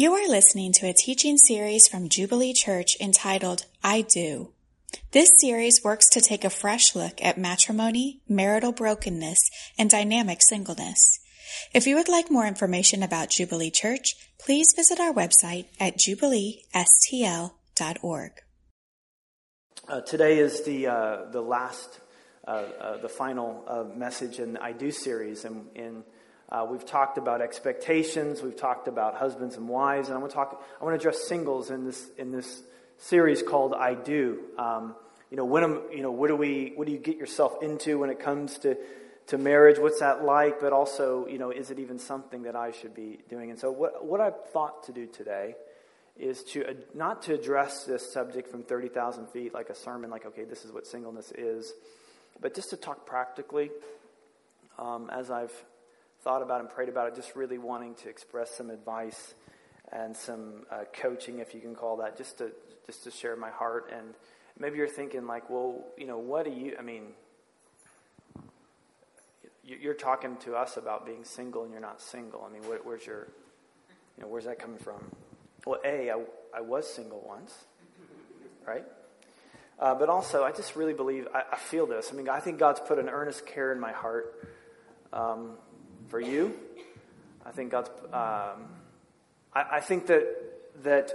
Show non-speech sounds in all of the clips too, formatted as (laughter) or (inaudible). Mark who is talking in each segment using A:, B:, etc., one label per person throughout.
A: You are listening to a teaching series from Jubilee Church entitled I Do. This series works to take a fresh look at matrimony, marital brokenness, and dynamic singleness. If you would like more information about Jubilee Church, please visit our website at jubileestl.org.
B: Uh, today is the uh, the last, uh, uh the final uh, message in the I Do series, and in uh, we've talked about expectations. We've talked about husbands and wives, and I want to talk. I want to address singles in this in this series called "I Do." Um, you know, when am, you know, what do we, what do you get yourself into when it comes to to marriage? What's that like? But also, you know, is it even something that I should be doing? And so, what what I've thought to do today is to uh, not to address this subject from thirty thousand feet, like a sermon, like okay, this is what singleness is, but just to talk practically. Um, as I've thought about and prayed about it, just really wanting to express some advice and some uh, coaching, if you can call that, just to just to share my heart. And maybe you're thinking like, well, you know, what do you? I mean, you're talking to us about being single, and you're not single. I mean, where's your, you know, where's that coming from? Well, a, I, I was single once, right? Uh, but also, I just really believe, I, I, feel this. I mean, I think God's put an earnest care in my heart um, for you. I think God's. Um, I, I, think that that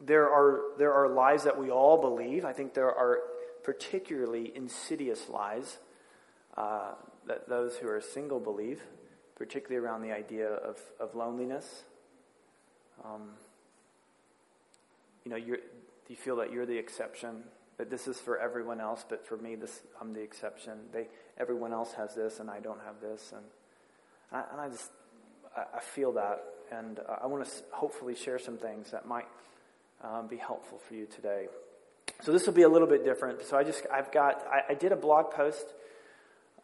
B: there are there are lies that we all believe. I think there are particularly insidious lies uh, that those who are single believe, particularly around the idea of, of loneliness. Um, you know, do you feel that you're the exception? That this is for everyone else, but for me, this I'm the exception. They, everyone else has this, and I don't have this, and I, and I just, I, feel that. And I want to hopefully share some things that might um, be helpful for you today. So this will be a little bit different. So I just, I've got, I, I did a blog post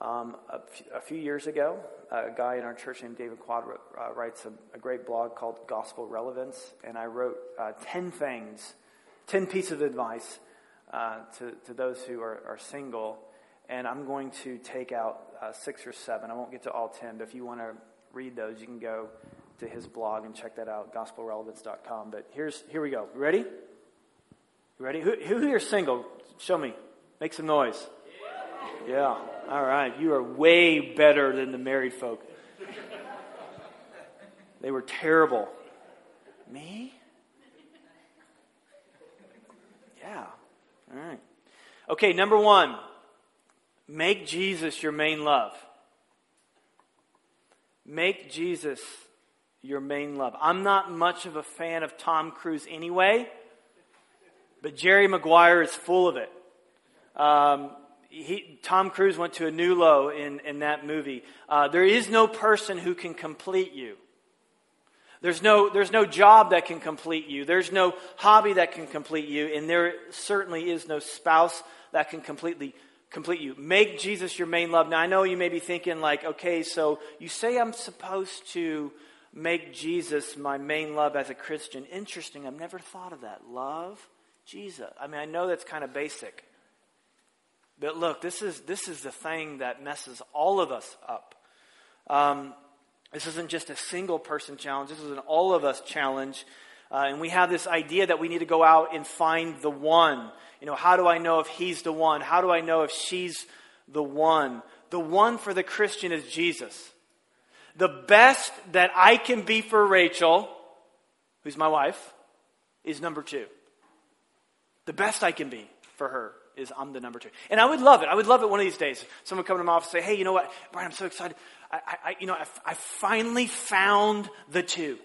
B: um, a, f- a few years ago. A guy in our church named David Qaoud uh, writes a, a, great blog called Gospel Relevance. And I wrote uh, 10 things, 10 pieces of advice uh, to, to those who are, are single and I'm going to take out uh, six or seven. I won't get to all ten, but if you want to read those, you can go to his blog and check that out, gospelrelevance.com. But here's here we go. Ready? You ready? Who, who here single? Show me. Make some noise. Yeah. All right. You are way better than the married folk. They were terrible. Me? Yeah. All right. Okay, number one. Make Jesus your main love. Make Jesus your main love. I'm not much of a fan of Tom Cruise anyway, but Jerry Maguire is full of it. Um, he, Tom Cruise went to a new low in, in that movie. Uh, there is no person who can complete you. There's no, there's no job that can complete you. There's no hobby that can complete you. And there certainly is no spouse that can completely complete you. Make Jesus your main love. Now, I know you may be thinking, like, okay, so you say I'm supposed to make Jesus my main love as a Christian. Interesting. I've never thought of that. Love Jesus. I mean, I know that's kind of basic. But look, this is, this is the thing that messes all of us up. Um, this isn't just a single person challenge, this is an all of us challenge. Uh, and we have this idea that we need to go out and find the one. You know, how do I know if he's the one? How do I know if she's the one? The one for the Christian is Jesus. The best that I can be for Rachel, who's my wife, is number two. The best I can be for her is I'm the number two. And I would love it. I would love it one of these days. Someone come to my office and say, hey, you know what? Brian, I'm so excited. I, I you know, I, I finally found the two.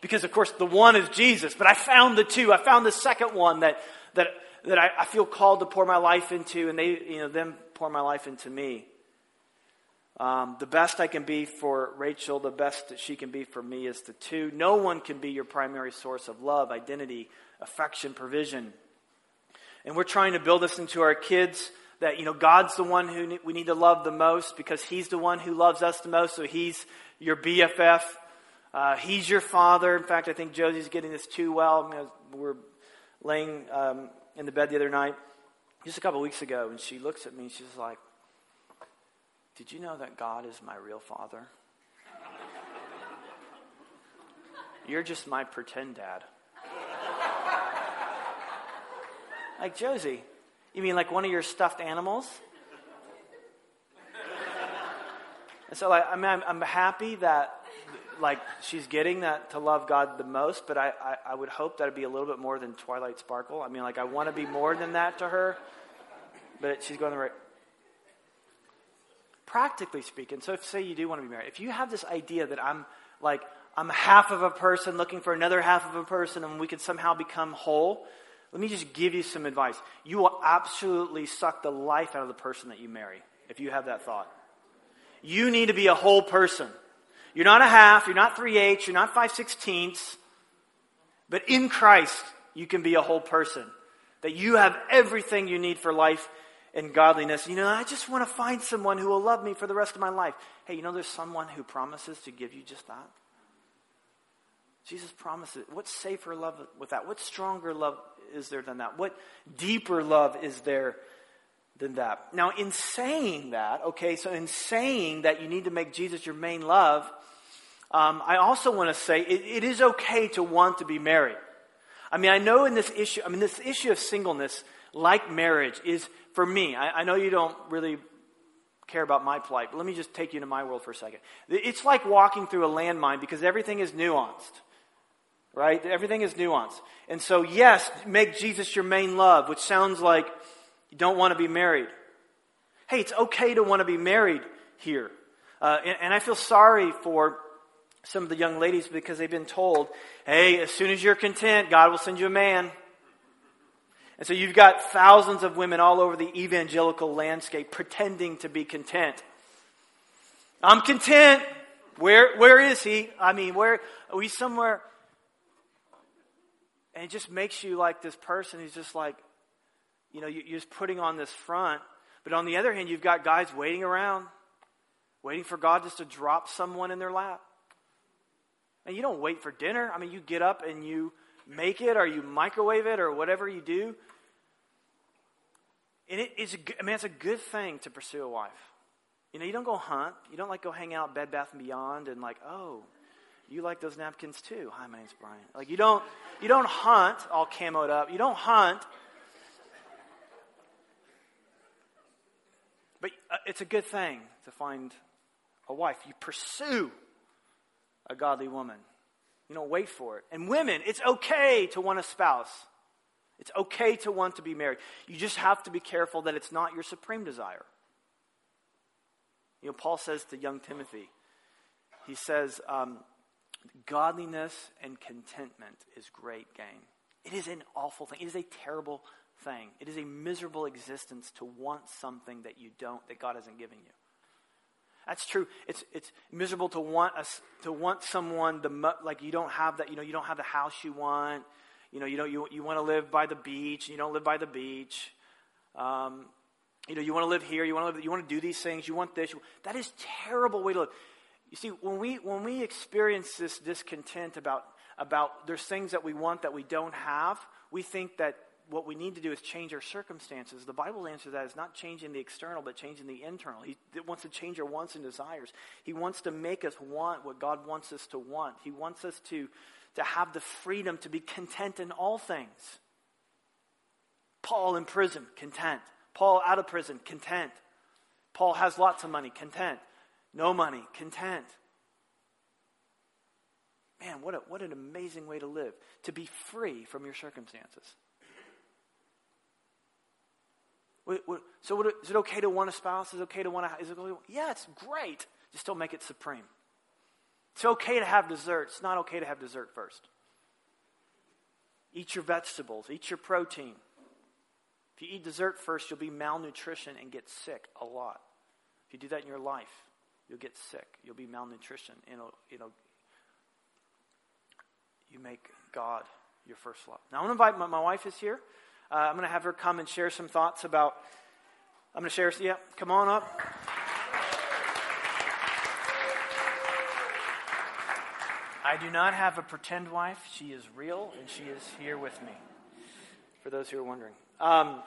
B: Because, of course, the one is Jesus, but I found the two. I found the second one that, that, that I, I feel called to pour my life into, and they, you know, them pour my life into me. Um, the best I can be for Rachel, the best that she can be for me is the two. No one can be your primary source of love, identity, affection, provision. And we're trying to build this into our kids that, you know, God's the one who we need to love the most because He's the one who loves us the most, so He's your BFF. Uh, he's your father. In fact, I think Josie's getting this too well. You know, we're laying um, in the bed the other night, just a couple weeks ago, and she looks at me and she's like, Did you know that God is my real father? You're just my pretend dad. like, Josie, you mean like one of your stuffed animals? And so, like, I mean, I'm, I'm happy that, like, she's getting that to love God the most, but I, I, I would hope that it'd be a little bit more than Twilight Sparkle. I mean, like, I want to be more than that to her, but she's going the right. Practically speaking, so if, say you do want to be married, if you have this idea that I'm, like, I'm half of a person looking for another half of a person and we could somehow become whole, let me just give you some advice. You will absolutely suck the life out of the person that you marry if you have that thought. You need to be a whole person. You're not a half, you're not 3 eighths, you're not 5 sixteenths, but in Christ, you can be a whole person. That you have everything you need for life and godliness. You know, I just want to find someone who will love me for the rest of my life. Hey, you know, there's someone who promises to give you just that. Jesus promises. What safer love with that? What stronger love is there than that? What deeper love is there than that. Now, in saying that, okay, so in saying that you need to make Jesus your main love, um, I also want to say it, it is okay to want to be married. I mean, I know in this issue, I mean, this issue of singleness, like marriage, is for me. I, I know you don't really care about my plight, but let me just take you into my world for a second. It's like walking through a landmine because everything is nuanced, right? Everything is nuanced. And so, yes, make Jesus your main love, which sounds like you don't want to be married. Hey, it's okay to want to be married here. Uh, and, and I feel sorry for some of the young ladies because they've been told, hey, as soon as you're content, God will send you a man. And so you've got thousands of women all over the evangelical landscape pretending to be content. I'm content. Where, where is he? I mean, where, are we somewhere? And it just makes you like this person who's just like, you know, you're just putting on this front. But on the other hand, you've got guys waiting around, waiting for God just to drop someone in their lap. And you don't wait for dinner. I mean, you get up and you make it or you microwave it or whatever you do. And it is, I mean, it's a good thing to pursue a wife. You know, you don't go hunt. You don't like go hang out Bed Bath and Beyond and like, oh, you like those napkins too. Hi, my name's Brian. Like you don't, you don't hunt all camoed up. You don't hunt But uh, it's a good thing to find a wife. You pursue a godly woman. You don't wait for it. And women, it's okay to want a spouse. It's okay to want to be married. You just have to be careful that it's not your supreme desire. You know, Paul says to young Timothy, he says, um, godliness and contentment is great gain. It is an awful thing. It is a terrible thing. It is a miserable existence to want something that you don't, that God hasn't given you. That's true. It's, it's miserable to want us to want someone the like you don't have that. You know, you don't have the house you want. You know, you don't you, you want to live by the beach. You don't live by the beach. Um, you know, you want to live here. You want to live. You want to do these things. You want this. That is terrible way to live. You see, when we when we experience this discontent about about there's things that we want that we don't have, we think that what we need to do is change our circumstances. The Bible answer that is not changing the external, but changing the internal. He wants to change our wants and desires. He wants to make us want what God wants us to want. He wants us to, to have the freedom to be content in all things. Paul in prison, content. Paul out of prison, content. Paul has lots of money, content. No money, content. Man, what, a, what an amazing way to live. To be free from your circumstances. So is it okay to want a spouse? Is it okay to want a? Is it okay, yeah, it's great. Just don't make it supreme. It's okay to have dessert. It's not okay to have dessert first. Eat your vegetables. Eat your protein. If you eat dessert first, you'll be malnutrition and get sick a lot. If you do that in your life, you'll get sick. You'll be malnutrition. You know, you know. You make God your first love. Now, I'm going to invite my, my wife is here. Uh, I'm going to have her come and share some thoughts about. I'm going to share. Yeah, come on up. I do not have a pretend wife. She is real, and she is here with me. For those who are wondering, um,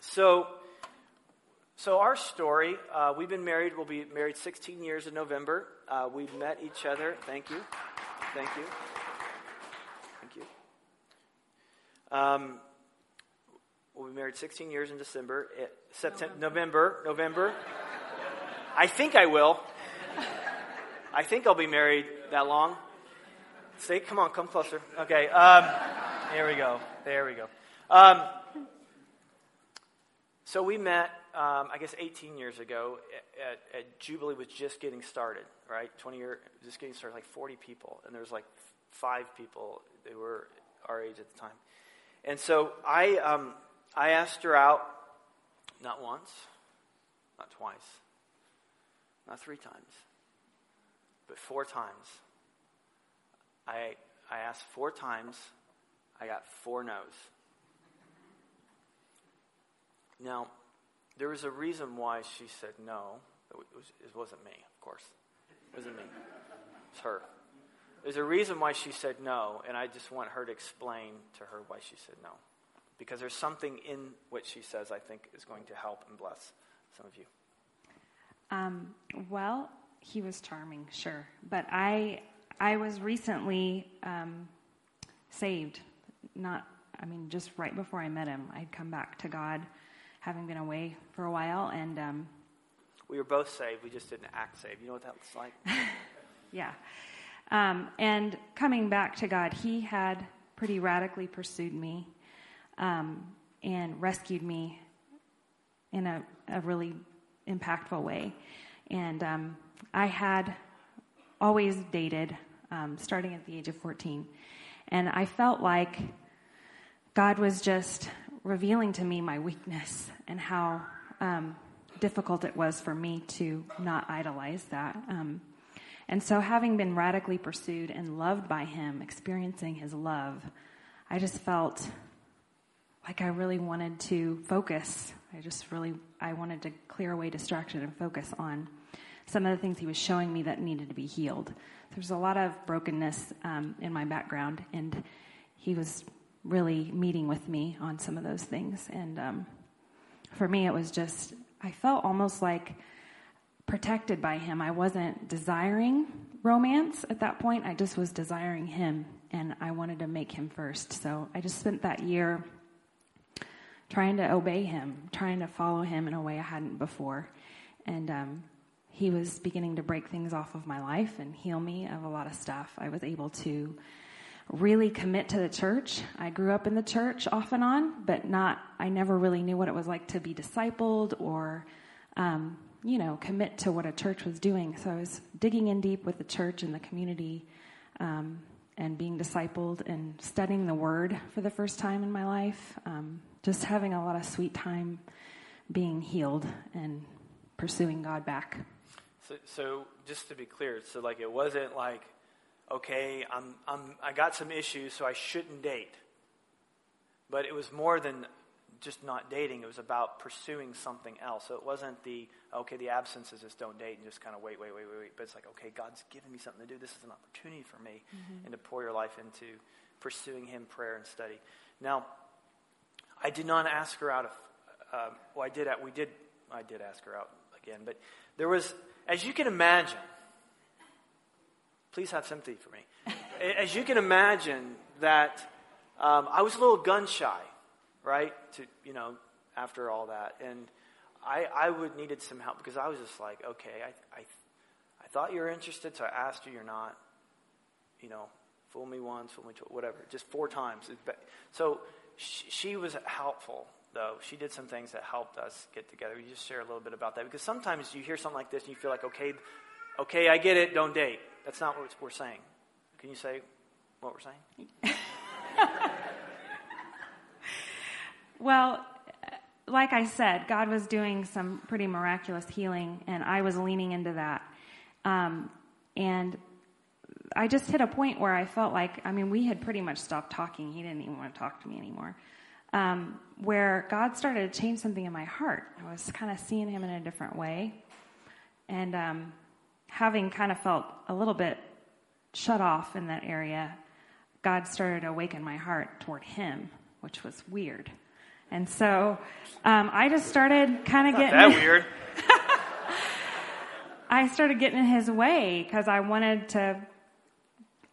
B: so so our story. Uh, we've been married. We'll be married 16 years in November. Uh, we've met each other. Thank you. Thank you. Thank you. Um, we'll be married 16 years in December. Eh, September, November, November. I think I will. I think I'll be married that long. Say, come on, come closer. Okay. Um, there we go. There we go. Um, so we met, um, I guess, 18 years ago. At, at, Jubilee was just getting started, right? 20 year, just getting started, like 40 people, and there was like five people. They were our age at the time, and so I, um, I asked her out, not once, not twice, not three times, but four times. I, I asked four times. I got four no's. Now, there was a reason why she said no. It, was, it wasn't me, of course. It wasn't me. It's her. There's a reason why she said no, and I just want her to explain to her why she said no. Because there's something in what she says I think is going to help and bless some of you.
C: Um, well, he was charming, sure. But I, I was recently um, saved. Not, I mean, just right before I met him, I'd come back to God, having been away for a while, and um,
B: we were both saved. We just didn't act saved. You know what that looks like? (laughs)
C: yeah. Um, and coming back to God, He had pretty radically pursued me um, and rescued me in a, a really impactful way. And um, I had always dated, um, starting at the age of 14. And I felt like God was just revealing to me my weakness and how um, difficult it was for me to not idolize that. Um, and so, having been radically pursued and loved by Him, experiencing His love, I just felt like I really wanted to focus. I just really I wanted to clear away distraction and focus on some of the things he was showing me that needed to be healed. There's a lot of brokenness um, in my background, and he was really meeting with me on some of those things. And um, for me, it was just, I felt almost like protected by him. I wasn't desiring romance at that point, I just was desiring him, and I wanted to make him first. So I just spent that year trying to obey him, trying to follow him in a way I hadn't before. And um, he was beginning to break things off of my life and heal me of a lot of stuff. I was able to really commit to the church. I grew up in the church off and on, but not, I never really knew what it was like to be discipled or, um, you know, commit to what a church was doing. So I was digging in deep with the church and the community um, and being discipled and studying the word for the first time in my life. Um, just having a lot of sweet time being healed and pursuing God back.
B: So, so just to be clear, so like it wasn't like, okay, I'm, I'm, I got some issues, so I shouldn't date. But it was more than just not dating. It was about pursuing something else. So it wasn't the, okay, the absence is just don't date and just kind of wait, wait, wait, wait, wait. But it's like, okay, God's given me something to do. This is an opportunity for me mm-hmm. and to pour your life into pursuing Him, prayer, and study. Now, I did not ask her out of, uh, well, I did, we did, I did ask her out again, but there was, as you can imagine, please have sympathy for me. As you can imagine, that um, I was a little gun shy, right? To you know, after all that, and I I would needed some help because I was just like, okay, I I I thought you were interested, so I asked you, you're not. You know, fool me once, fool me twice, whatever, just four times. So she, was helpful though, she did some things that helped us get together. We just share a little bit about that because sometimes you hear something like this and you feel like, okay, okay, I get it, don't date. That's not what we're saying. Can you say what we're saying? (laughs)
C: well, like I said, God was doing some pretty miraculous healing, and I was leaning into that. Um, and I just hit a point where I felt like, I mean, we had pretty much stopped talking. He didn't even want to talk to me anymore um, where God started to change something in my heart. I was kind of seeing Him in a different way. And um, having kind of felt a little bit shut off in that area, God started to awaken my heart toward Him, which was weird. And so um, I just started kind of getting.
B: that (laughs) weird.
C: I started getting in his way because I wanted to.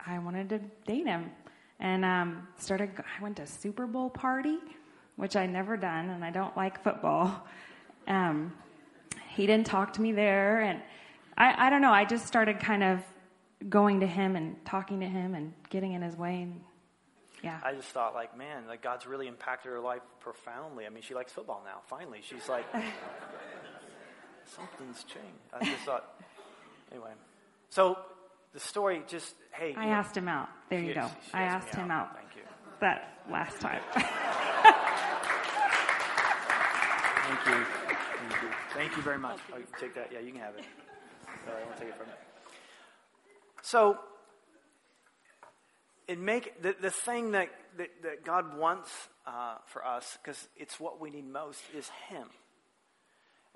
C: I wanted to date him, and um, started. I went to Super Bowl party, which I never done, and I don't like football. Um, he didn't talk to me there, and I, I don't know. I just started kind of going to him and talking to him and getting in his way, and yeah.
B: I just thought, like, man, like God's really impacted her life profoundly. I mean, she likes football now. Finally, she's like, (laughs) something's changed. I just thought, anyway. So the story just, hey.
C: I asked him out. There you go. I asked him out.
B: out. Thank you.
C: That last time. (laughs)
B: Thank you. Thank you. Thank you very much. Oh, you take that. Yeah, you can have it. Sorry, I won't take it from you. So, it make the, the thing that, that, that God wants uh, for us, because it's what we need most, is Him.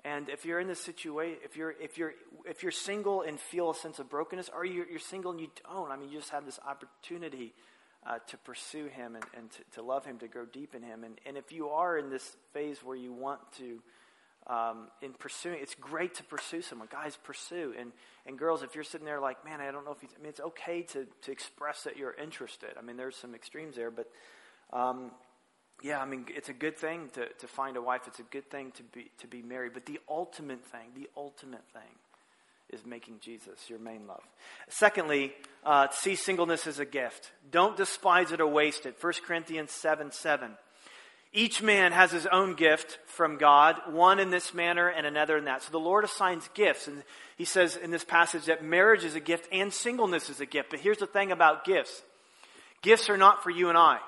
B: And if you're in this situation, if you're if you're if you're single and feel a sense of brokenness, or you're, you're single and you don't, I mean, you just have this opportunity uh, to pursue Him and, and to, to, love Him, to grow deep in Him. And, and if you are in this phase where you want to, um, in pursuing, it's great to pursue someone. Guys, pursue. And, and girls, if you're sitting there like, man, I don't know if you, I mean, it's okay to, to express that you're interested. I mean, there's some extremes there, but um, yeah, I mean, it's a good thing to, to find a wife. It's a good thing to be, to be married. But the ultimate thing, the ultimate thing, is making Jesus your main love. Secondly, uh, see singleness as a gift. Don't despise it or waste it. 1 Corinthians 7 7. Each man has his own gift from God, one in this manner and another in that. So the Lord assigns gifts. And he says in this passage that marriage is a gift and singleness is a gift. But here's the thing about gifts gifts are not for you and I.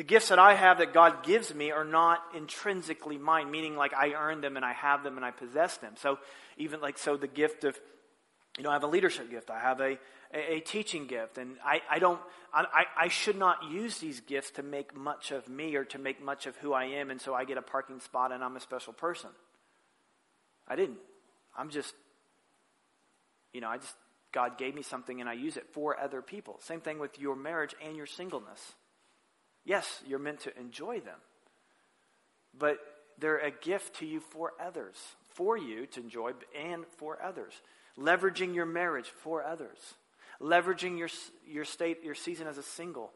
B: The gifts that I have that God gives me are not intrinsically mine, meaning like I earn them and I have them and I possess them. So even like so the gift of you know, I have a leadership gift. I have a, a, a teaching gift. And I, I don't, I, I should not use these gifts to make much of me or to make much of who I am. And so I get a parking spot and I'm a special person. I didn't. I'm just, you know, I just, God gave me something and I use it for other people. Same thing with your marriage and your singleness. Yes, you're meant to enjoy them, but they're a gift to you for others, for you to enjoy and for others. Leveraging your marriage for others, leveraging your, your state, your season as a single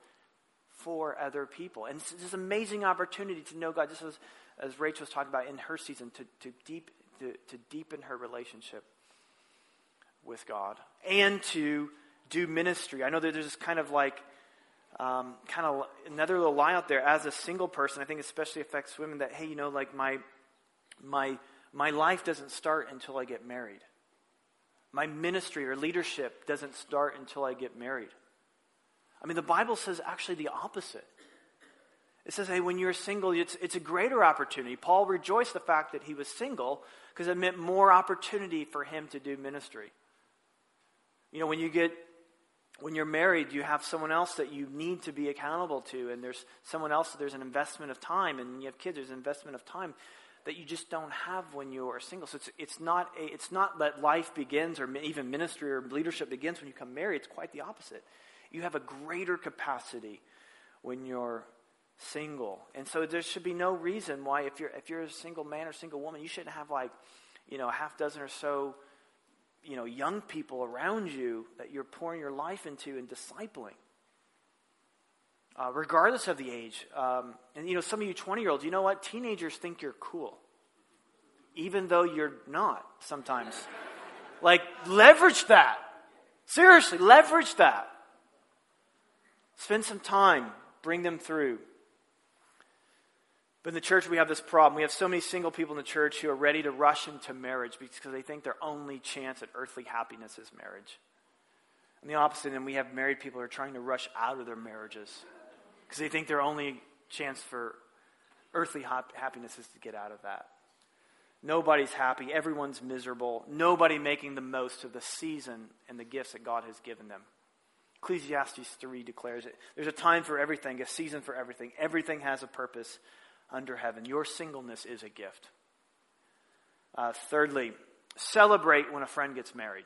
B: for other people. And it's this amazing opportunity to know God, just as, as Rachel was talking about in her season, to, to, deep, to, to deepen her relationship with God and to do ministry. I know that there's this kind of like um, kind of another little lie out there as a single person. I think especially affects women that hey, you know, like my my my life doesn't start until I get married. My ministry or leadership doesn't start until I get married. I mean, the Bible says actually the opposite. It says, hey, when you're single, it's, it's a greater opportunity. Paul rejoiced the fact that he was single because it meant more opportunity for him to do ministry. You know, when you get when you're married, you have someone else that you need to be accountable to, and there's someone else, there's an investment of time, and you have kids, there's an investment of time that you just don't have when you are single. So it's, it's, not, a, it's not that life begins, or even ministry or leadership begins when you come married. It's quite the opposite. You have a greater capacity when you're single. And so there should be no reason why, if you're, if you're a single man or single woman, you shouldn't have like, you know, a half dozen or so you know, young people around you that you're pouring your life into and discipling. Uh, regardless of the age. Um, and, you know, some of you 20 year olds, you know what? Teenagers think you're cool, even though you're not sometimes. like, leverage that. Seriously, leverage that. Spend some time, bring them through. But in the church, we have this problem. We have so many single people in the church who are ready to rush into marriage because they think their only chance at earthly happiness is marriage. And the opposite, and we have married people who are trying to rush out of their marriages because they think their only chance for earthly happiness is to get out of that. Nobody's happy. Everyone's miserable. Nobody making the most of the season and the gifts that God has given them. Ecclesiastes 3 declares it. There's a time for everything, a season for everything. Everything has a purpose under heaven. Your singleness is a gift. Uh, thirdly, celebrate when a friend gets married.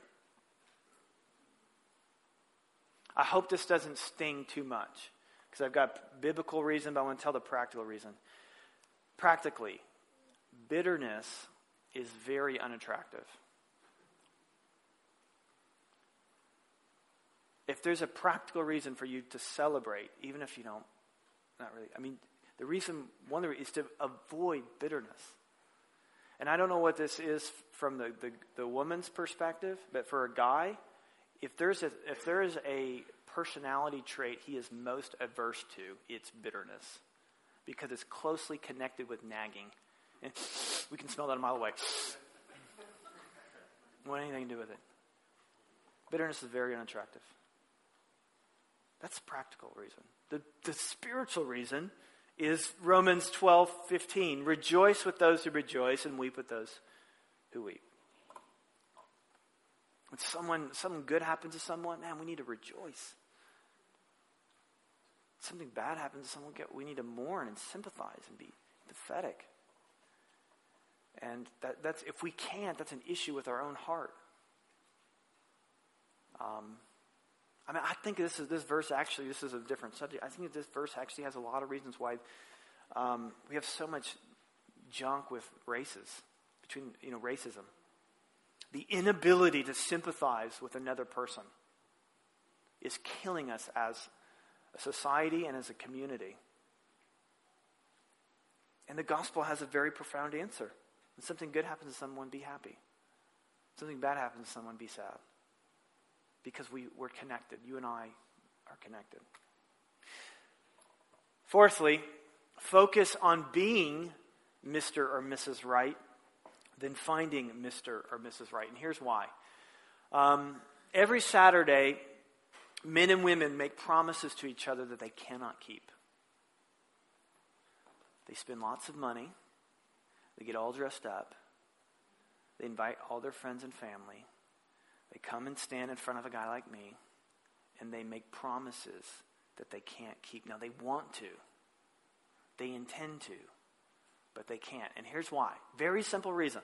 B: I hope this doesn't sting too much because I've got biblical reason, but I want to tell the practical reason. Practically, bitterness is very unattractive. if there's a practical reason for you to celebrate, even if you don't, not really. I mean, the reason, one of the is to avoid bitterness. And I don't know what this is from the, the, the woman's perspective, but for a guy, if there's a, if there is a personality trait he is most averse to, it's bitterness. Because it's closely connected with nagging. And (laughs) we can smell that a mile away. (laughs) Want anything to do with it? Bitterness is very unattractive. That's the practical reason. The, the spiritual reason is Romans 12, 15. Rejoice with those who rejoice and weep with those who weep. When someone, something good happens to someone, man, we need to rejoice. Something bad happens to someone, we need to mourn and sympathize and be pathetic. And that, that's if we can't, that's an issue with our own heart. Um, I mean, I think this is this verse actually. This is a different subject. I think this verse actually has a lot of reasons why um, we have so much junk with races between you know racism, the inability to sympathize with another person is killing us as a society and as a community. And the gospel has a very profound answer. When something good happens to someone, be happy. Something bad happens to someone, be sad because we, we're connected. You and I are connected. Fourthly, focus on being Mr. or Mrs. Right than finding Mr. or Mrs. Right. And here's why. Um, every Saturday, men and women make promises to each other that they cannot keep. They spend lots of money, they get all dressed up, they invite all their friends and family, they come and stand in front of a guy like me and they make promises that they can't keep. Now, they want to, they intend to, but they can't. And here's why very simple reason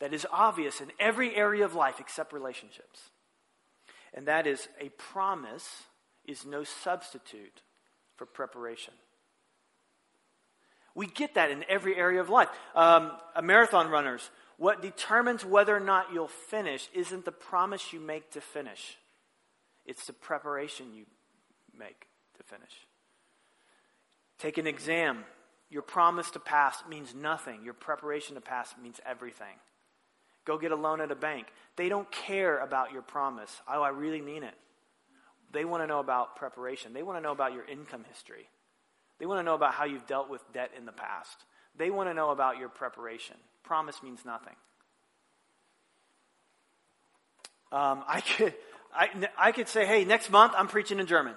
B: that is obvious in every area of life except relationships. And that is a promise is no substitute for preparation. We get that in every area of life. Um, marathon runners what determines whether or not you'll finish isn't the promise you make to finish, it's the preparation you make to finish. Take an exam. Your promise to pass means nothing. Your preparation to pass means everything. Go get a loan at a bank. They don't care about your promise. Oh, I really mean it. They want to know about preparation. They want to know about your income history. They want to know about how you've dealt with debt in the past. They want to know about your preparation. Promise means nothing. Um, I could, I, I could say, hey, next month I'm preaching in German.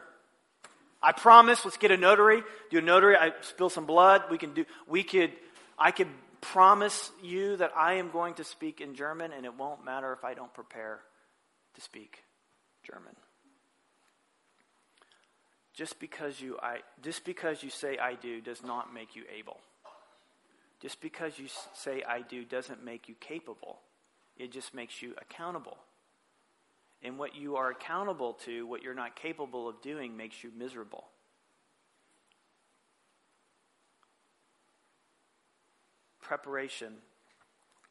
B: I promise. Let's get a notary. Do a notary. I spill some blood. We can do. We could. I could promise you that I am going to speak in German, and it won't matter if I don't prepare to speak German. Just because you I just because you say I do does not make you able. Just because you say I do doesn't make you capable, it just makes you accountable. And what you are accountable to, what you're not capable of doing, makes you miserable. Preparation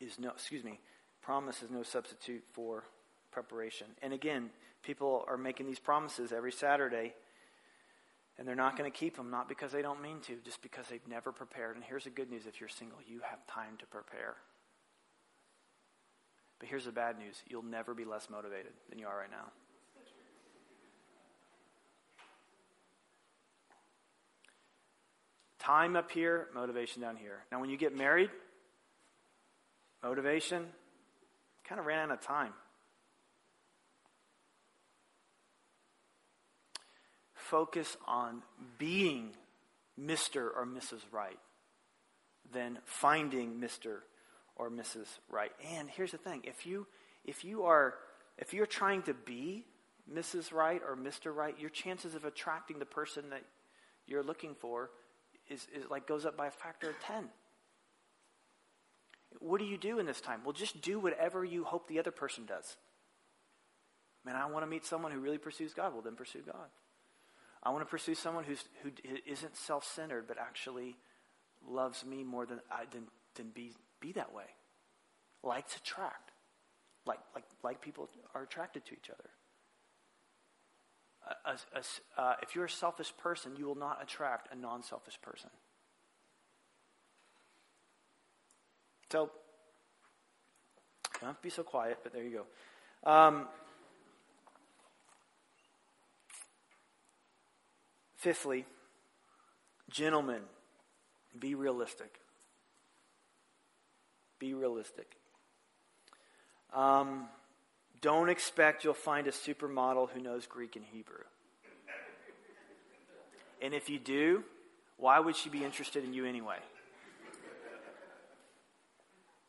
B: is no, excuse me, promise is no substitute for preparation. And again, people are making these promises every Saturday and they're not going to keep them, not because they don't mean to, just because they've never prepared. And here's the good news if you're single, you have time to prepare. But here's the bad news you'll never be less motivated than you are right now. Time up here, motivation down here. Now, when you get married, motivation kind of ran out of time. Focus on being Mr. or Mrs. Right than finding Mr. or Mrs. Right. And here's the thing, if you if you are if you're trying to be Mrs. Right or Mr. Right, your chances of attracting the person that you're looking for is, is like goes up by a factor of 10. What do you do in this time? Well, just do whatever you hope the other person does. Man, I want to meet someone who really pursues God. Well, then pursue God. I want to pursue someone who's, who isn't self centered, but actually loves me more than, I, than, than be, be that way. Likes attract. Like, like, like people are attracted to each other. uh, if you're a selfish person, you will not attract a non selfish person. So, don't be so quiet, but there you go. Um, fifthly, gentlemen, be realistic. Be realistic. Um, don't expect you'll find a supermodel who knows Greek and Hebrew. And if you do, why would she be interested in you anyway?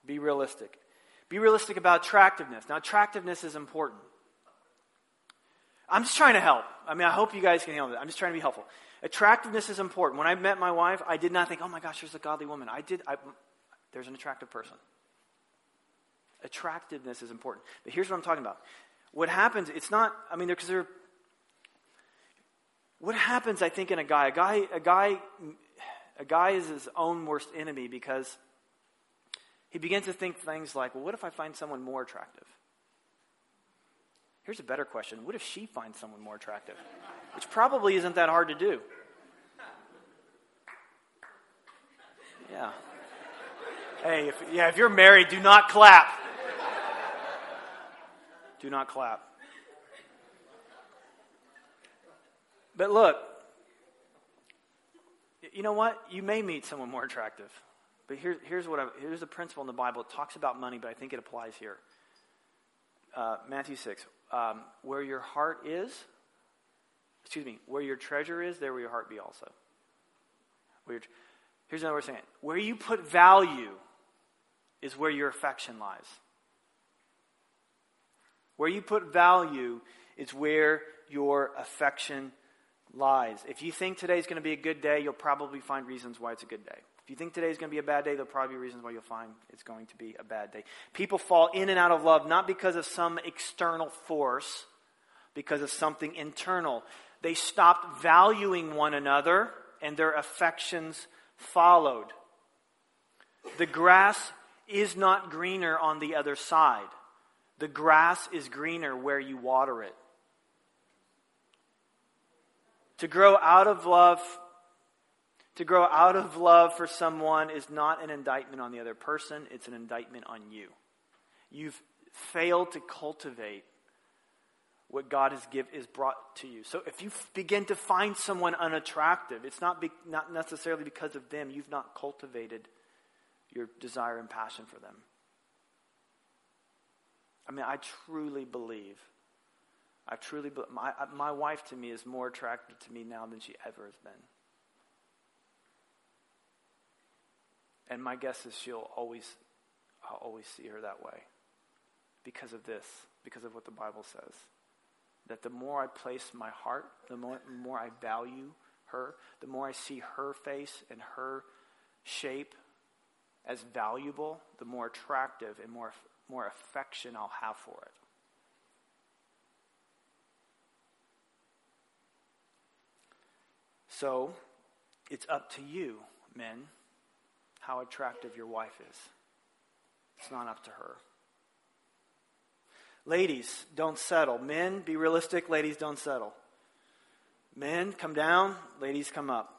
B: Be realistic. Be realistic about attractiveness. Now, attractiveness is important. I'm just trying to help. I mean, I hope you guys can handle it. I'm just trying to be helpful. Attractiveness is important. When I met my wife, I did not think, oh my gosh, there's a godly woman. I did, I, there's an attractive person. Attractiveness is important. But here's what I'm talking about. What happens, it's not, I mean, because there, what happens, I think, in a guy, a guy, a guy, a guy is his own worst enemy because he begins to think things like, well, what if I find someone more attractive? Here's a better question. What if she finds someone more attractive? Which probably isn't that hard to do. Yeah. Hey, if, yeah, if you're married, do not clap. Do not clap. But look, you know what? You may meet someone more attractive. But here, here's what I, here's a principle in the Bible. It talks about money, but I think it applies here. Uh, Matthew 6. Um, where your heart is, excuse me, where your treasure is, there will your heart be also. Where here's another way of saying it. Where you put value is where your affection lies. Where you put value is where your affection lies. If you think today's going to be a good day, you'll probably find reasons why it's a good day. If you think today is going to be a bad day, there'll probably be reasons why you'll find it's going to be a bad day. People fall in and out of love not because of some external force, because of something internal. They stopped valuing one another and their affections followed. The grass is not greener on the other side. The grass is greener where you water it. To grow out of love, to grow out of love for someone is not an indictment on the other person, it's an indictment on you. You've failed to cultivate what God has give, is brought to you. So if you begin to find someone unattractive, it's not, be, not necessarily because of them. You've not cultivated your desire and passion for them. I mean, I truly believe, I truly believe, my, my wife to me is more attractive to me now than she ever has been. And my guess is she'll always, I'll always see her that way because of this, because of what the Bible says. That the more I place my heart, the more, the more I value her, the more I see her face and her shape as valuable, the more attractive and more more affection I'll have for it. So, it's up to you, men, how attractive your wife is. It's not up to her. Ladies, don't settle. Men, be realistic. Ladies, don't settle. Men, come down. Ladies, come up.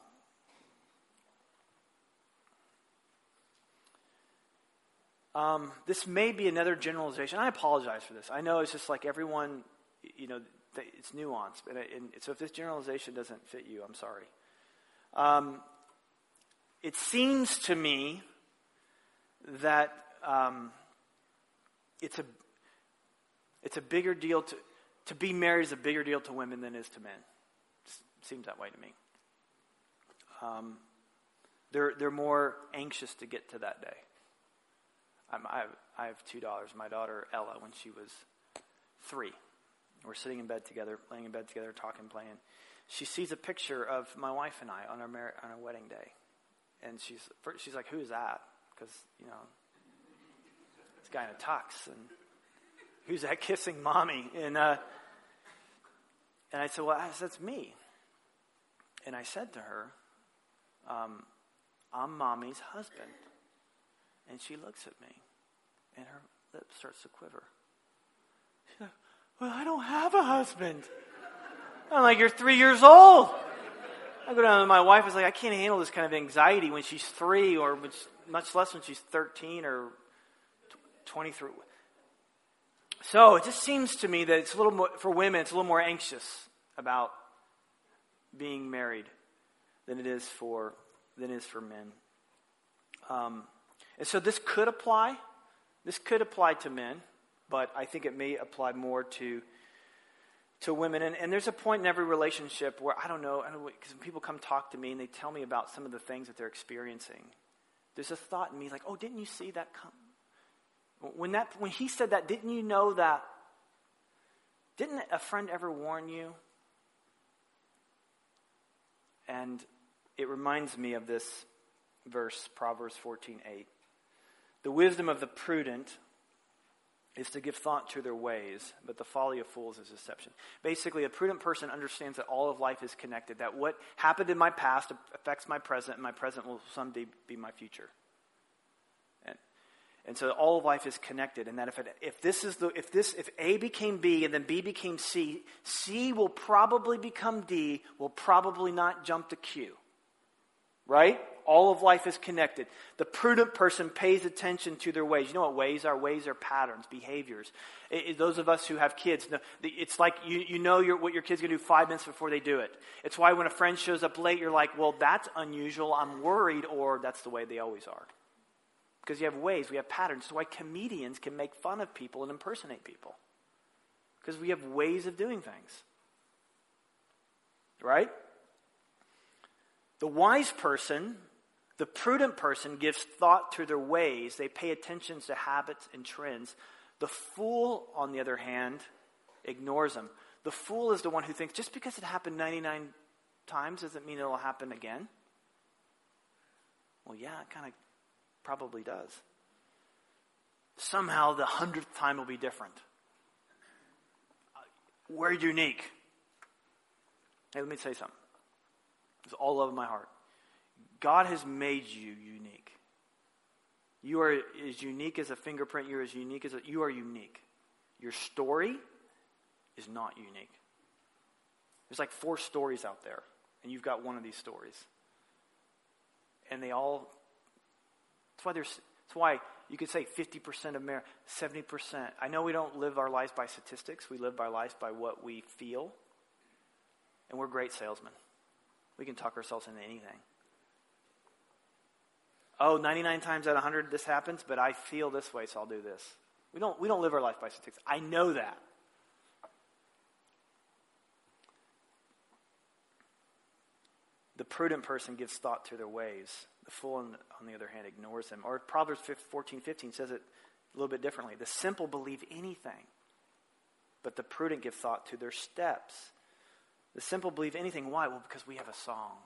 B: Um, this may be another generalization. I apologize for this. I know it's just like everyone, you know, it's nuanced. And, so if this generalization doesn't fit you, I'm sorry. Um, it seems to me that um, it's a it's a bigger deal to to be married is a bigger deal to women than it is to men. It seems that way to me. Um, they're they're more anxious to get to that day. I'm, I, have, I have two daughters. My daughter, Ella, when she was three, we're sitting in bed together, laying in bed together, talking, playing. She sees a picture of my wife and I on our, mar- on our wedding day. And she's, she's like, who's that? Because, you know, this guy in a tux. And who's that (laughs) kissing mommy? And, uh, and I said, well, that's me. And I said to her, um, I'm mommy's husband. And she looks at me, and her lips starts to quiver. She's like, Well, I don't have a husband. I'm like, you're three years old. I go down to my wife is like, I can't handle this kind of anxiety when she's three or much less when she's 13 or 23. So it just seems to me that it's a little more, for women, it's a little more anxious about being married than it is for, than is for men. Um, and so this could apply. This could apply to men, but I think it may apply more to to women. And, and there's a point in every relationship where I don't know, because when people come talk to me and they tell me about some of the things that they're experiencing, there's a thought in me like, oh, didn't you see that come? When, that, when he said that, didn't you know that? Didn't a friend ever warn you? And it reminds me of this verse, Proverbs 14 8. The wisdom of the prudent is to give thought to their ways, but the folly of fools is deception. Basically, a prudent person understands that all of life is connected, that what happened in my past affects my present, and my present will someday be my future. And so all of life is connected, and that if, it, if this is the if this if A became B and then B became C, C will probably become D, will probably not jump to Q. Right? All of life is connected. The prudent person pays attention to their ways. You know what ways are? Ways are patterns, behaviors. It, it, those of us who have kids, it's like you, you know your, what your kid's going to do five minutes before they do it. It's why when a friend shows up late, you're like, well, that's unusual. I'm worried, or that's the way they always are. Because you have ways, we have patterns. That's why comedians can make fun of people and impersonate people. Because we have ways of doing things. Right? The wise person, the prudent person, gives thought to their ways. They pay attention to habits and trends. The fool, on the other hand, ignores them. The fool is the one who thinks just because it happened 99 times doesn't mean it'll happen again. Well, yeah, it kind of Probably does. Somehow the hundredth time will be different. We're unique. Hey, let me say something. It's all love in my heart. God has made you unique. You are as unique as a fingerprint. You're as unique as a, you are unique. Your story is not unique. There's like four stories out there, and you've got one of these stories. And they all that's why there's that's why you could say 50% of marriage, 70%. I know we don't live our lives by statistics. We live our lives by what we feel. And we're great salesmen. We can talk ourselves into anything. Oh, 99 times out of 100 this happens, but I feel this way, so I'll do this. We don't, we don't live our life by statistics. I know that. The prudent person gives thought to their ways. The fool, on the other hand, ignores them. Or Proverbs 14, 15 says it a little bit differently. The simple believe anything, but the prudent give thought to their steps. The simple believe anything. Why? Well, because we have a song,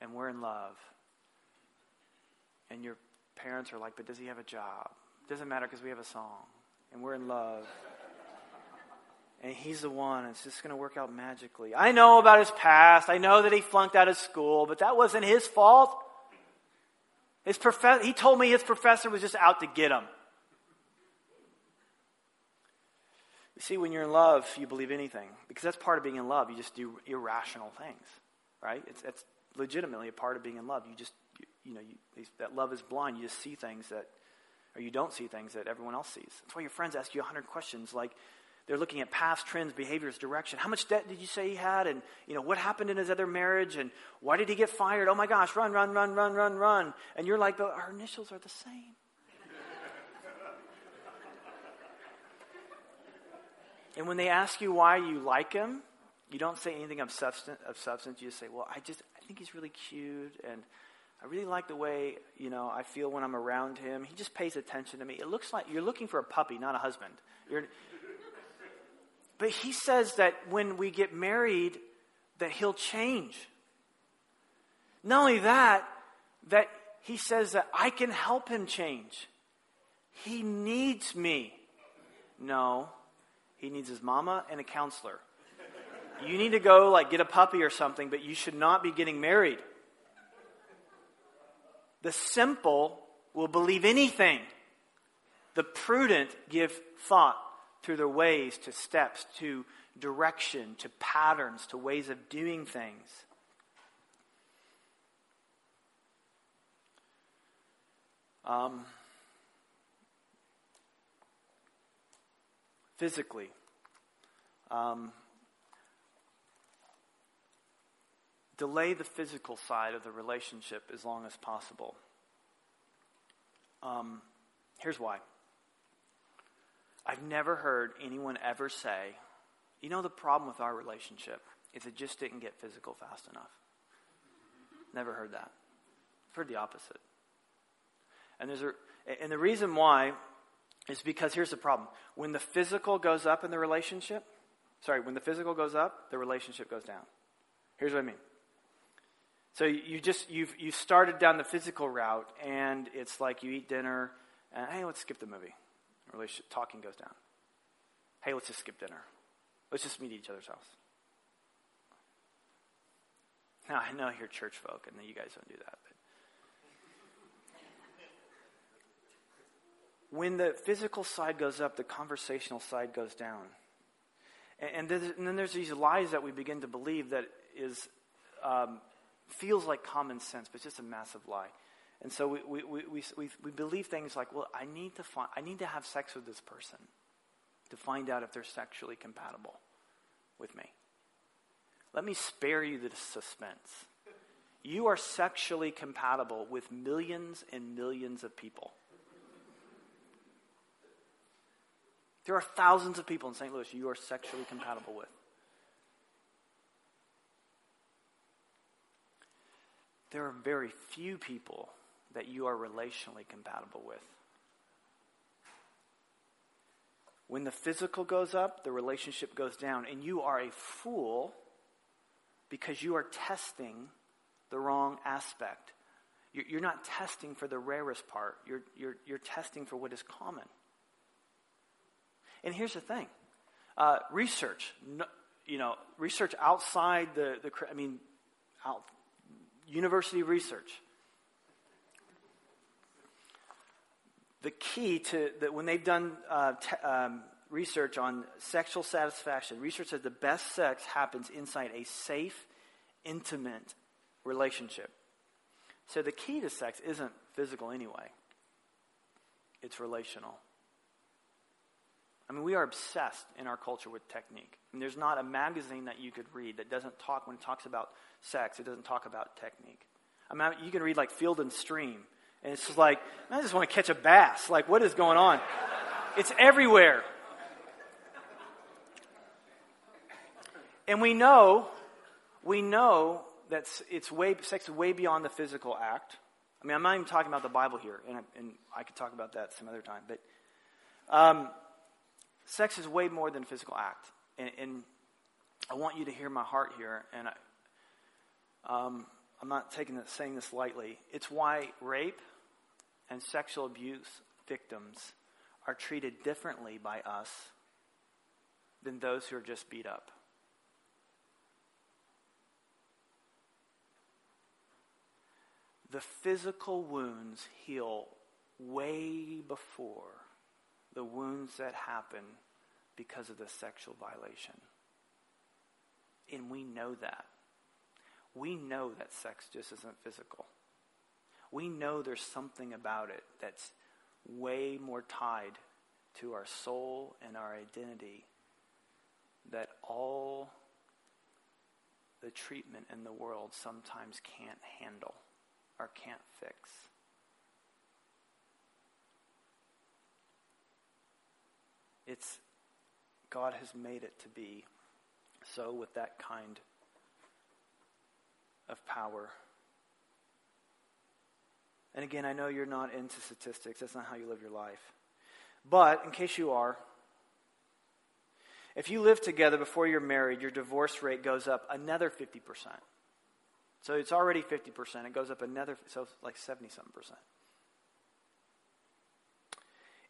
B: and we're in love. And your parents are like, but does he have a job? Doesn't matter because we have a song, and we're in love and he's the one. It's just going to work out magically. I know about his past. I know that he flunked out of school, but that wasn't his fault. His prof- he told me his professor was just out to get him. You see, when you're in love, you believe anything because that's part of being in love. You just do irrational things, right? It's, legitimately a part of being in love. You just, you, know, you, that love is blind. You just see things that, or you don't see things that everyone else sees. That's why your friends ask you a hundred questions like, they're looking at past trends, behaviors, direction. How much debt did you say he had? And, you know, what happened in his other marriage? And why did he get fired? Oh my gosh, run, run, run, run, run, run. And you're like, our initials are the same. (laughs) and when they ask you why you like him, you don't say anything of substance, of substance. You just say, well, I just, I think he's really cute. And I really like the way, you know, I feel when I'm around him. He just pays attention to me. It looks like you're looking for a puppy, not a husband. You're, but he says that when we get married, that he'll change. Not only that, that he says that I can help him change. He needs me. No, he needs his mama and a counselor. You need to go like get a puppy or something, but you should not be getting married. The simple will believe anything. The prudent give thought through their ways to steps to direction, to patterns, to ways of doing things. Um, physically, um, delay the physical side of the relationship as long as possible. Um, here's why. I've never heard anyone ever say, you know, the problem with our relationship is it just didn't get physical fast enough. Never heard that. I've heard the opposite. And there's a, and the reason why is because here's the problem. When the physical goes up in the relationship, sorry, when the physical goes up, the relationship goes down. Here's what I mean. So you just you've you started down the physical route, and it's like you eat dinner, and hey, let's skip the movie. Relationship talking goes down. Hey, let's just skip dinner. Let's just meet at each other's house. Now I know you're church folk, and you guys don't do that. But when the physical side goes up, the conversational side goes down. And, and then there's these lies that we begin to believe that is um, feels like common sense, but it's just a massive lie. And so we, we, we, we, we believe things like, well, I need, to find, I need to have sex with this person to find out if they're sexually compatible with me. Let me spare you the suspense. You are sexually compatible with millions and millions of people. There are thousands of people in St. Louis you are sexually compatible with. There are very few people that you are relationally compatible with. When the physical goes up, the relationship goes down, and you are a fool because you are testing the wrong aspect. You're not testing for the rarest part, you're, you're, you're testing for what is common. And here's the thing uh, research, you know, research outside the, the I mean, out, university research. The key to that when they've done uh, te- um, research on sexual satisfaction, research says the best sex happens inside a safe, intimate relationship. So the key to sex isn't physical anyway, it's relational. I mean, we are obsessed in our culture with technique. And there's not a magazine that you could read that doesn't talk, when it talks about sex, it doesn't talk about technique. I mean, you can read like Field and Stream, and it's just like, I just want to catch a bass. Like, what is going on? It's everywhere. And we know, we know that it's way, sex is way beyond the physical act. I mean, I'm not even talking about the Bible here, and I, and I could talk about that some other time. But um, sex is way more than physical act. And, and, I want you to hear my heart here, and I, um, I'm not taking this, saying this lightly. It's why rape and sexual abuse victims are treated differently by us than those who are just beat up. The physical wounds heal way before the wounds that happen because of the sexual violation. And we know that. We know that sex just isn't physical. We know there's something about it that's way more tied to our soul and our identity that all the treatment in the world sometimes can't handle or can't fix. It's God has made it to be so with that kind of power. And again, I know you're not into statistics. That's not how you live your life. But in case you are, if you live together before you're married, your divorce rate goes up another 50%. So it's already 50%. It goes up another, so like 70 something percent.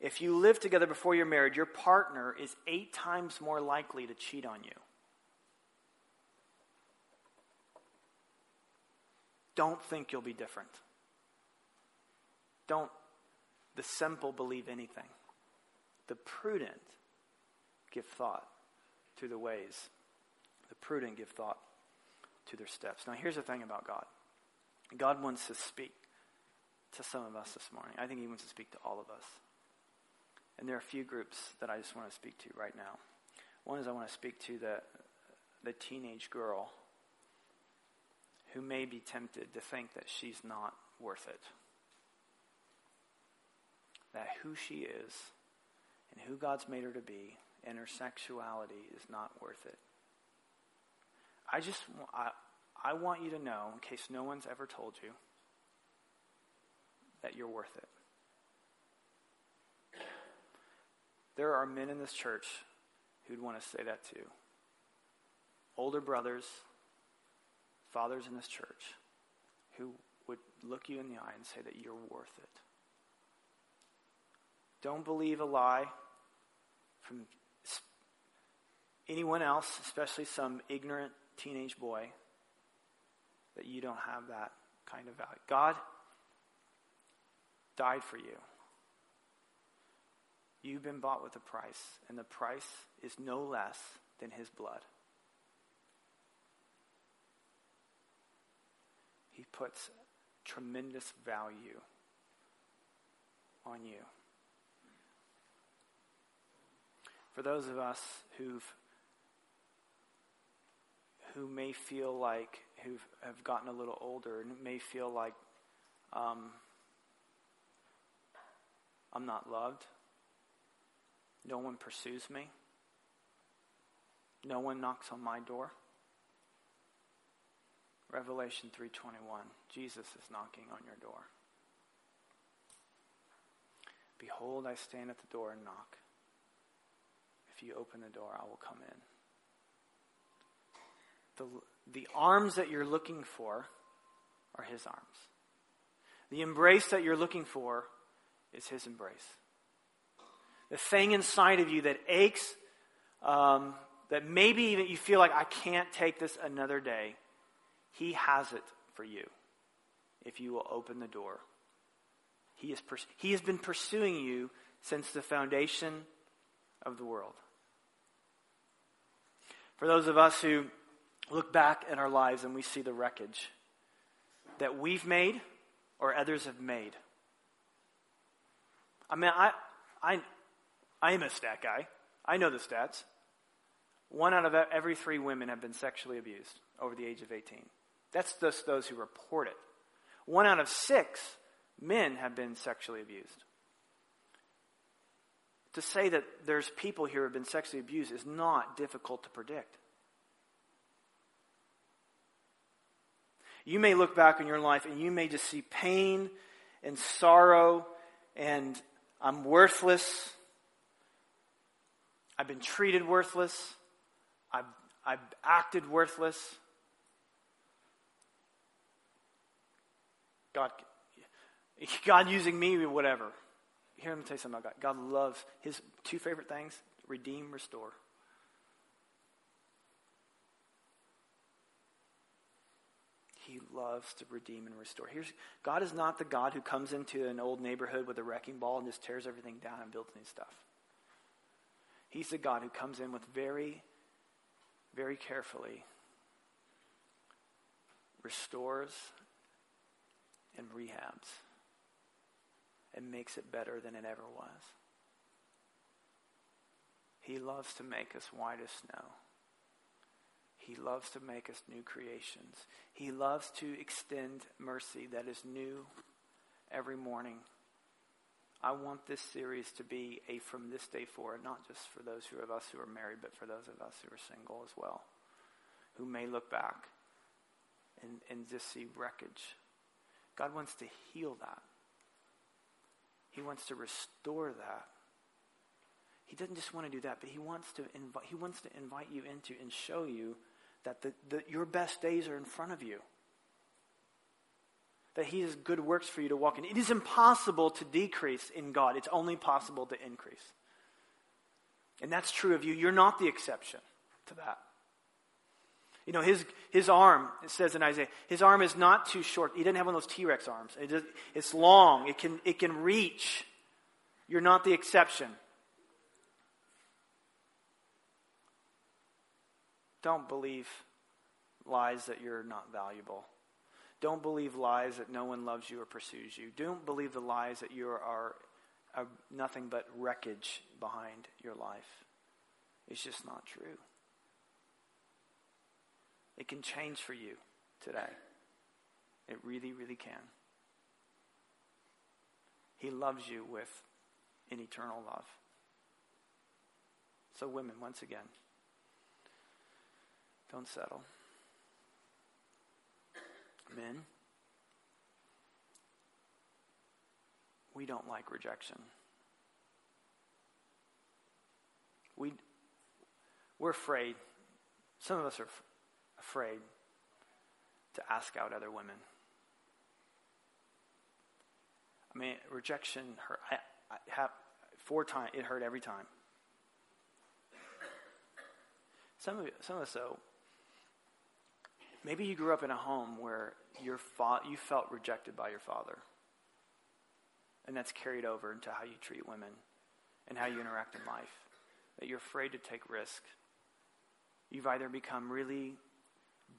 B: If you live together before you're married, your partner is eight times more likely to cheat on you. Don't think you'll be different. Don't, the simple, believe anything. The prudent give thought to the ways. The prudent give thought to their steps. Now, here's the thing about God God wants to speak to some of us this morning. I think He wants to speak to all of us. And there are a few groups that I just want to speak to right now. One is I want to speak to the, the teenage girl who may be tempted to think that she's not worth it. That who she is and who God's made her to be and her sexuality is not worth it. I just I, I want you to know, in case no one's ever told you, that you're worth it. There are men in this church who'd want to say that too. Older brothers, fathers in this church, who would look you in the eye and say that you're worth it. Don't believe a lie from anyone else, especially some ignorant teenage boy, that you don't have that kind of value. God died for you. You've been bought with a price, and the price is no less than his blood. He puts tremendous value on you. For those of us who've who may feel like who have gotten a little older and may feel like um, I'm not loved. No one pursues me. No one knocks on my door. Revelation 3:21 Jesus is knocking on your door. Behold I stand at the door and knock. If you open the door I will come in. The the arms that you're looking for are his arms. The embrace that you're looking for is his embrace. The thing inside of you that aches, um, that maybe even you feel like, I can't take this another day, he has it for you if you will open the door. He, is pers- he has been pursuing you since the foundation of the world. For those of us who look back at our lives and we see the wreckage that we've made or others have made. I mean, I, I, I am a stat guy. I know the stats. One out of every three women have been sexually abused over the age of 18. That's just those who report it. One out of six men have been sexually abused. To say that there's people here who have been sexually abused is not difficult to predict. You may look back in your life and you may just see pain and sorrow and I'm worthless. I've been treated worthless. I've, I've acted worthless. God, God using me, whatever. Here, let me tell you something about God. God loves his two favorite things redeem, restore. He loves to redeem and restore. Here's, God is not the God who comes into an old neighborhood with a wrecking ball and just tears everything down and builds new stuff. He's the God who comes in with very, very carefully restores and rehabs and makes it better than it ever was. He loves to make us white as snow. He loves to make us new creations. He loves to extend mercy that is new every morning. I want this series to be a from this day forward, not just for those who of us who are married, but for those of us who are single as well, who may look back and, and just see wreckage. God wants to heal that. He wants to restore that. He doesn't just want to do that, but he wants to invite he wants to invite you into and show you that the, the, your best days are in front of you. That He has good works for you to walk in. It is impossible to decrease in God, it's only possible to increase. And that's true of you. You're not the exception to that. You know, his, his arm, it says in Isaiah, his arm is not too short. He didn't have one of those T Rex arms. It is, it's long, it can, it can reach. You're not the exception. Don't believe lies that you're not valuable. Don't believe lies that no one loves you or pursues you. Don't believe the lies that you are, are nothing but wreckage behind your life. It's just not true. It can change for you today. It really, really can. He loves you with an eternal love. So, women, once again, don't settle. Men, we don't like rejection. We, we're afraid. Some of us are f- afraid to ask out other women. I mean, rejection hurt. I, I have four times. It hurt every time. Some of some of us though. Maybe you grew up in a home where your fa- you felt rejected by your father, and that's carried over into how you treat women and how you interact in life. That you're afraid to take risk. You've either become really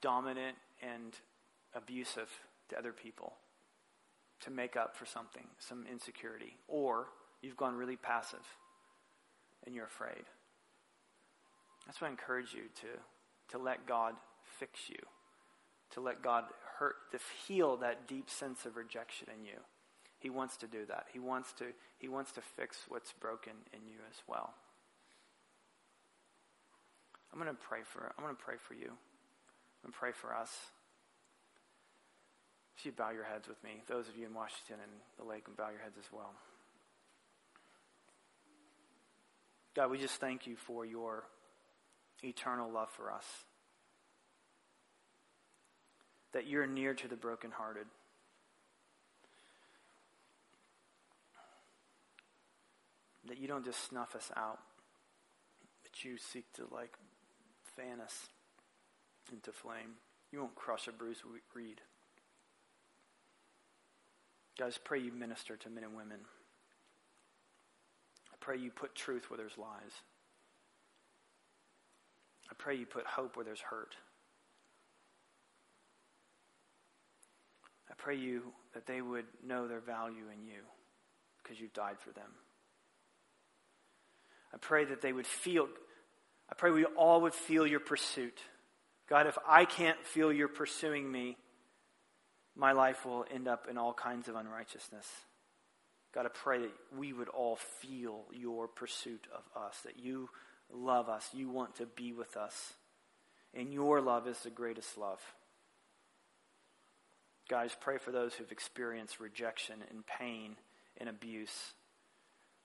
B: dominant and abusive to other people to make up for something, some insecurity, or you've gone really passive and you're afraid. That's why I encourage you to, to let God fix you, to let God hurt, to heal that deep sense of rejection in you. He wants to do that. He wants to, he wants to fix what's broken in you as well. I'm going to pray for I'm going to pray for you. I'm going to pray for us. If you bow your heads with me, those of you in Washington and the lake, and bow your heads as well. God, we just thank you for your eternal love for us. That you're near to the brokenhearted. That you don't just snuff us out, but you seek to like fan us into flame. You won't crush a bruised reed. Guys, pray you minister to men and women. I pray you put truth where there's lies. I pray you put hope where there's hurt. I pray you that they would know their value in you because you've died for them. I pray that they would feel, I pray we all would feel your pursuit. God, if I can't feel you're pursuing me, my life will end up in all kinds of unrighteousness. God, I pray that we would all feel your pursuit of us, that you love us, you want to be with us, and your love is the greatest love. Guys, pray for those who've experienced rejection and pain and abuse,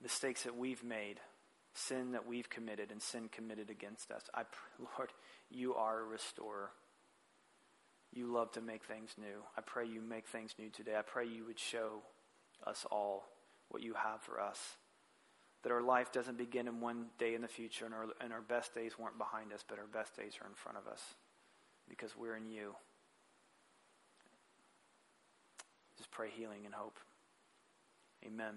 B: mistakes that we've made, sin that we've committed, and sin committed against us. I, (laughs) Lord, you are a restorer. You love to make things new. I pray you make things new today. I pray you would show us all what you have for us. That our life doesn't begin in one day in the future and our, and our best days weren't behind us, but our best days are in front of us because we're in you. Just pray healing and hope. Amen.